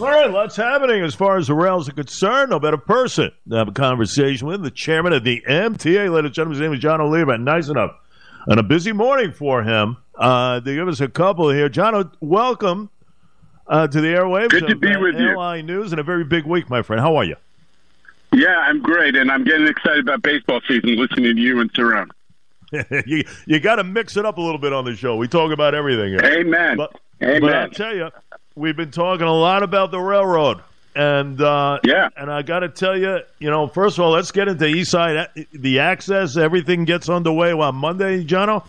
All right, lots happening as far as the rails are concerned. No better person to have a conversation with the chairman of the MTA, ladies and gentlemen. His name is Janno Lieber. Nice enough. And a busy morning for him. Uh, they give us a couple here. John, welcome uh, to the airwaves. Good to be with you. Airline News and a very big week, my friend. How are you? Yeah, I'm great, and I'm getting excited about baseball season listening to you and Cerrone. you you got to mix it up a little bit on the show. We talk about everything here. Amen. But, Amen. but I'll tell you, we've been talking a lot about the railroad, and uh, Yeah. and I got to tell you, you know, first of all, let's get into East Side, the access. Everything gets underway on Monday, Janno.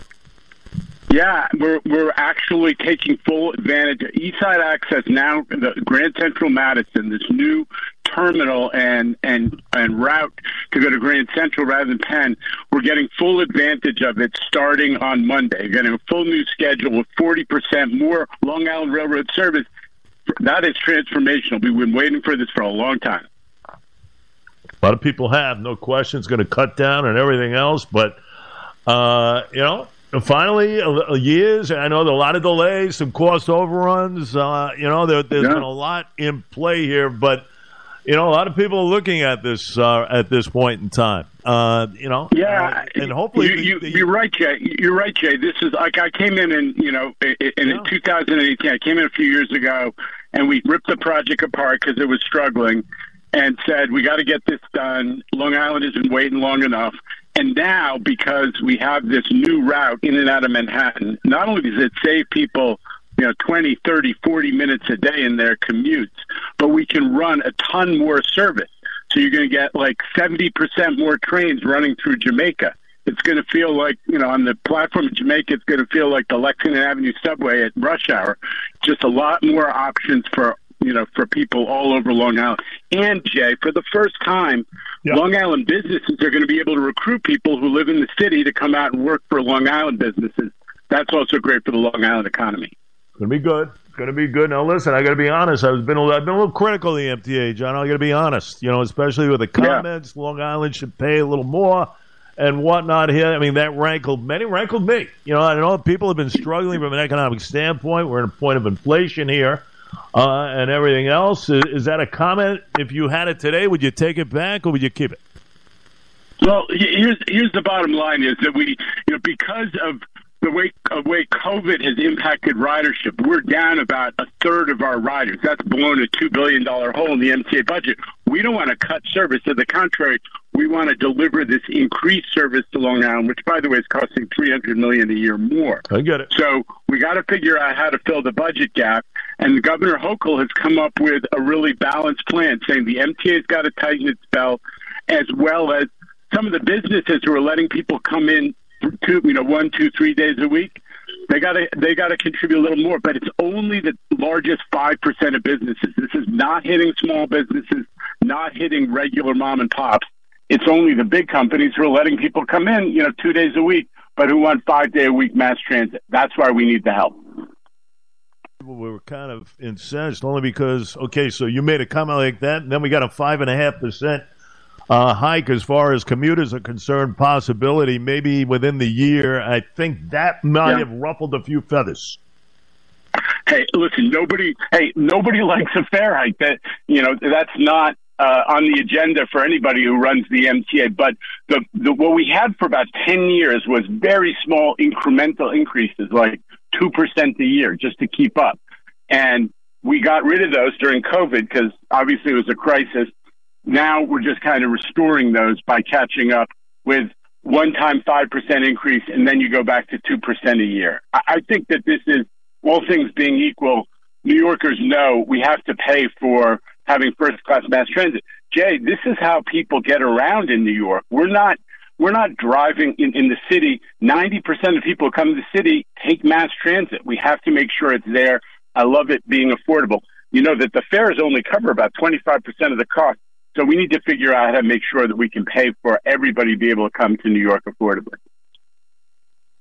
Yeah, we're we're actually taking full advantage of Eastside Access now. The Grand Central Madison, this new terminal and and and route to go to Grand Central rather than Penn. We're getting full advantage of it starting on Monday. We're Getting a full new schedule with forty percent more Long Island Railroad service. That is transformational. We've been waiting for this for a long time. A lot of people have no question. It's going to cut down and everything else, but uh, you know, finally, uh, uh, years. I know there are a lot of delays, some cost overruns. Uh, you know, there, there's Yeah. been a lot in play here, but you know, a lot of people are looking at this uh, at this point in time. Uh, you know, Yeah, uh, and hopefully, you, the- you, right, Jay. You're right, Jay. This is like I came in and you know in, in 2018. I came in a few years ago, and we ripped the project apart because it was struggling, and said we got to get this done. Long Island isn't waiting long enough. And now, because we have this new route in and out of Manhattan, not only does it save people, know, 20, 30, 40 minutes a day in their commutes, but we can run a ton more service. So you're going to get like 70% more trains running through Jamaica. It's going to feel like, you know, on the platform in Jamaica, it's going to feel like the Lexington Avenue subway at rush hour. Just a lot more options for, you know, for people all over Long Island. And Jay, for the first time, Yeah. Long Island businesses are going to be able to recruit people who live in the city to come out and work for Long Island businesses. That's also great for the Long Island economy. Going to be good. It's Going to be good. Now, listen, I got to be honest. I've been a, I've been a little critical of the MTA, John. I got to be honest. You know, especially with the Yeah. comments, Long Island should pay a little more and whatnot here. I mean, that rankled many, rankled me. You know, I know people have been struggling from an economic standpoint. We're in a point of inflation here uh, and everything else. Is, is that a comment? If you had it today, would you take it back or would you keep it? Well, here's here's the bottom line: is that we, you know, because of the way of way COVID has impacted ridership, we're down about a third of our riders. That's blown a two billion dollar hole in the MTA budget. We don't want to cut service. To the contrary, we want to deliver this increased service to Long Island, which, by the way, is costing three hundred million a year more. I get it. So we got to figure out how to fill the budget gap. And Governor Hochul has come up with a really balanced plan, saying the MTA's got to tighten its belt, as well as some of the businesses who are letting people come in two, you know, one, two, three days a week. They got to they got to contribute a little more, but it's only the largest five percent of businesses. This is not hitting small businesses, not hitting regular mom and pops. It's only the big companies who are letting people come in, you know, two days a week, but who want five day a week mass transit. That's why we need the help. People were kind of incensed only because, okay, so you made a comment like that, and then we got a five and a half percent uh, hike as far as commuters are concerned, possibility maybe within the year. I think that might Yeah. have ruffled a few feathers. Hey, listen, nobody. Hey, nobody likes a fare hike. That you know, that's not uh, on the agenda for anybody who runs the MTA. But the, the what we had for about ten years was very small incremental increases, like two percent a year, just to keep up. And we got rid of those during COVID because obviously it was a crisis. Now we're just kind of restoring those by catching up with one time 5% increase and then you go back to 2% a year. I, think that this is, all things being equal, New Yorkers know we have to pay for having first class mass transit. Jay, this is how people get around in New York. We're not, we're not driving in, in the city. 90% of people who come to the city take mass transit. We have to make sure it's there. I love it being affordable. You know that the fares only cover about 25% of the cost. So we need to figure out how to make sure that we can pay for everybody to be able to come to New York affordably.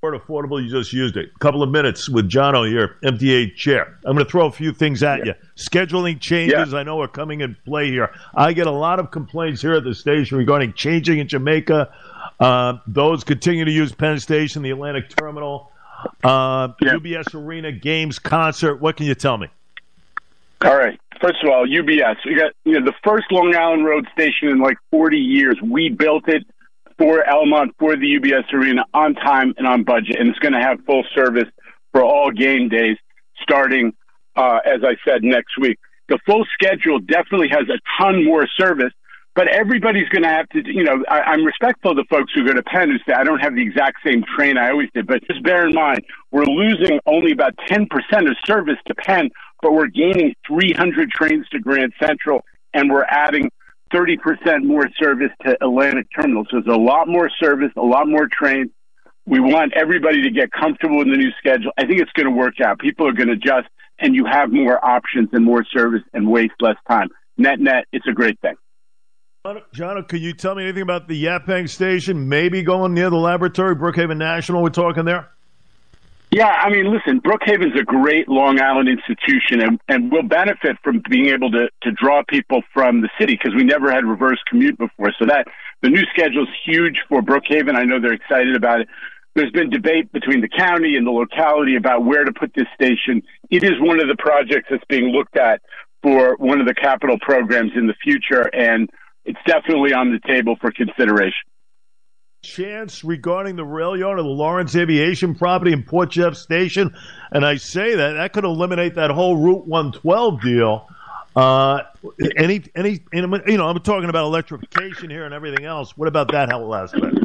Word affordable, you just used it. A couple of minutes with Janno here, MTA chair. I'm going to throw a few things at you. Scheduling changes, I know, are coming in play here. I get a lot of complaints here at the station regarding changing in Jamaica. Uh, those continue to use Penn Station, the Atlantic Terminal, uh, Yeah. UBS Arena, games, concert. What can you tell me? All right. First of all, UBS. We got you know the first Long Island Road station in like 40 years. We built it for Elmont for the UBS Arena on time and on budget, and it's going to have full service for all game days starting, uh, as I said, next week. The full schedule definitely has a ton more service, but everybody's going to have to, you know, I, am respectful of the folks who go to Penn who say, I don't have the exact same train I always did, but just bear in mind, we're losing only about 10% of service to Penn, but we're gaining 300 trains to Grand Central, and we're adding 30% more service to Atlantic Terminal. So there's a lot more service, a lot more trains. We want everybody to get comfortable with the new schedule. I think it's going to work out. People are going to adjust, and you have more options and more service and waste less time. Net, net, it's a great thing. John, can you tell me anything about the Yaphank station? Maybe going near the laboratory, Brookhaven National. We're talking there. Yeah, I mean, listen, Brookhaven's a great Long Island institution, and, and will benefit from being able to to draw people from the city because we never had reverse commute before. So that the new schedule is huge for Brookhaven. I know they're excited about it. There's been debate between the county and the locality about where to put this station. It is one of the projects that's being looked at for one of the capital programs in the future, and it's definitely on the table for consideration chance regarding the rail yard of the Lawrence Aviation property in Port Jeff Station? And I say that that could eliminate that whole Route 112 deal. Uh, any, any, you know, I'm talking about electrification here and everything else. What about that whole aspect?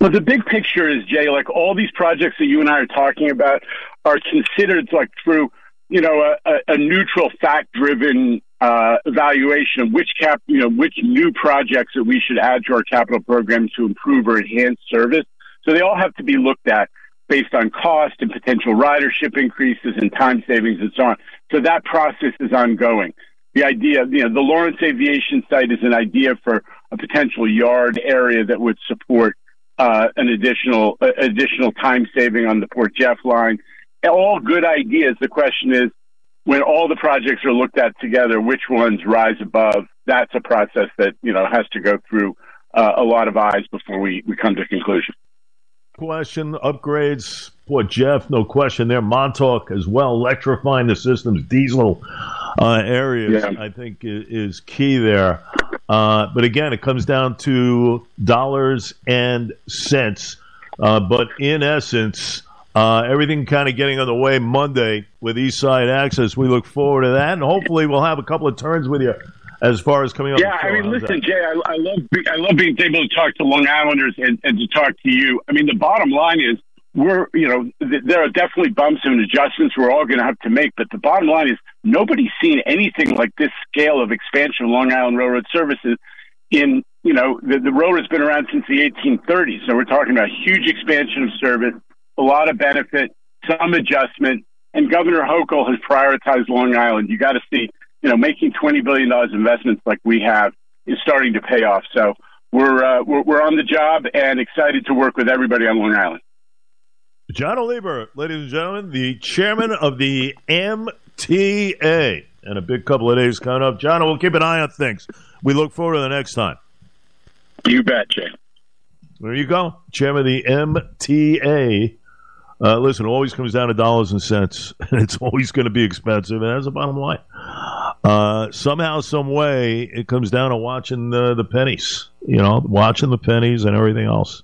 But the big picture is, Jay, like all these projects that you and I are talking about are considered like through, you know, a, a neutral, fact driven uh, evaluation of which cap, you know, which new projects that we should add to our capital program to improve or enhance service. So they all have to be looked at based on cost and potential ridership increases and time savings and so on. So that process is ongoing. The idea, you know, the Lawrence Aviation site is an idea for a potential yard area that would support uh, an additional uh, additional time saving on the Port Jeff line. All good ideas. The question is, when all the projects are looked at together, which ones rise above? That's a process that you know has to go through uh, a lot of eyes before we, we come to a conclusion. Question upgrades. Port Jeff, no question there. Montauk as well, electrifying the system's diesel uh, areas, yeah. I think is, key there. Uh, but again, it comes down to dollars and cents. Uh, but in essence, uh, everything kind of getting on the way Monday with East Side Access. We look forward to that, and hopefully we'll have a couple of turns with you as far as coming up. Yeah, I mean, listen, that? Jay, I, I, love I love being able to talk to Long Islanders and, and to talk to you. I mean, the bottom line is we're you know th- there are definitely bumps and adjustments we're all going to have to make, but the bottom line is nobody's seen anything like this scale of expansion of Long Island Railroad services in you know the, the road has been around since the 1830s, so we're talking about huge expansion of service a lot of benefit, some adjustment, and Governor Hochul has prioritized Long Island. You got to see, you know, making twenty billion dollars investments like we have is starting to pay off. So we're, uh, we're we're on the job and excited to work with everybody on Long Island. Janno Lieber, ladies and gentlemen, the chairman of the MTA, and a big couple of days coming up. John, we'll keep an eye on things. We look forward to the next time. You bet, Jay. There you go, chairman of the MTA. Uh, listen, it always comes down to dollars and cents, and it's always going to be expensive, and that's the bottom line. Uh, somehow, some way, it comes down to watching the, the pennies, you know, watching the pennies and everything else.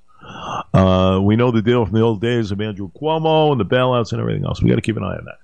Uh, we know the deal from the old days of Andrew Cuomo and the bailouts and everything else. We got to keep an eye on that.